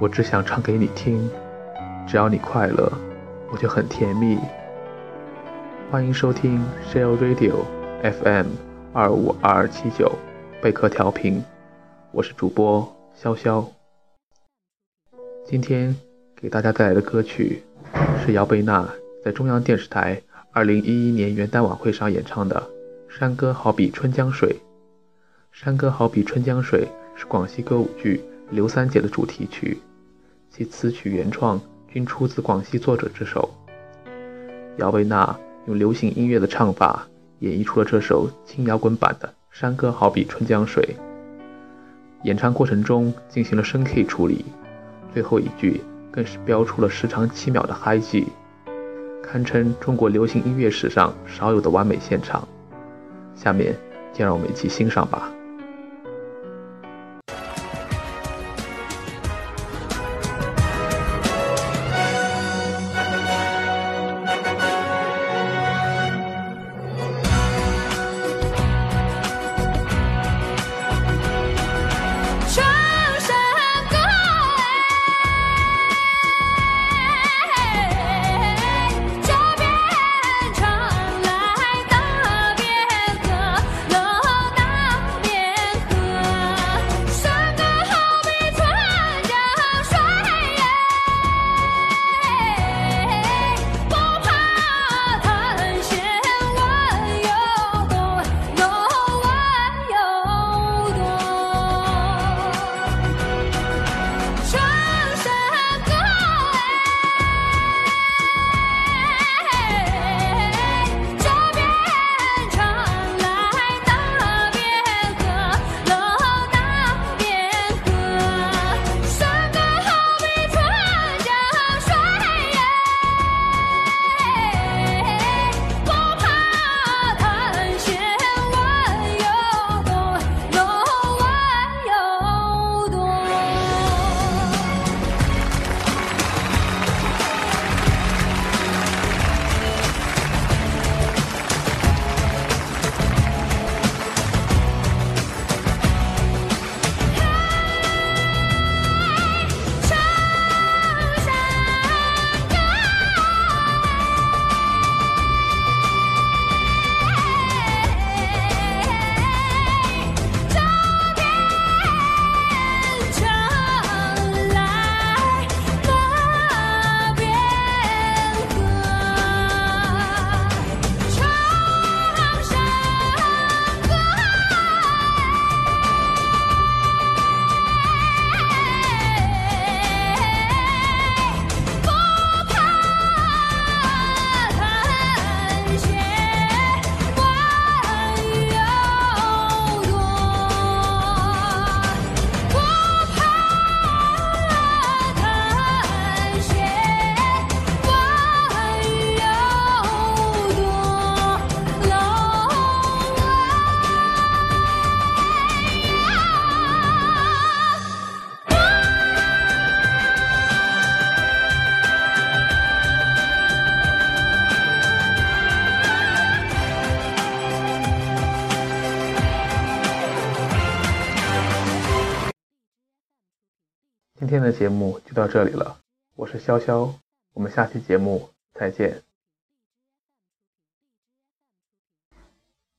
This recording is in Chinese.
我只想唱给你听，只要你快乐，我就很甜蜜。欢迎收听 Shell Radio FM 二五二二七九贝壳调频，我是主播潇潇。今天给大家带来的歌曲是姚贝娜在中央电视台二零一一年元旦晚会上演唱的《山歌好比春江水》。《山歌好比春江水》是广西歌舞剧《刘三姐》的主题曲。其词曲原创均出自广西作者之手。姚贝娜用流行音乐的唱法演绎出了这首轻摇滚版的《山歌好比春江水》。演唱过程中进行了升 K 处理，最后一句更是飙出了时长七秒的嗨记，堪称中国流行音乐史上少有的完美现场。下面就让我们一起欣赏吧。今天的节目就到这里了，我是潇潇，我们下期节目再见。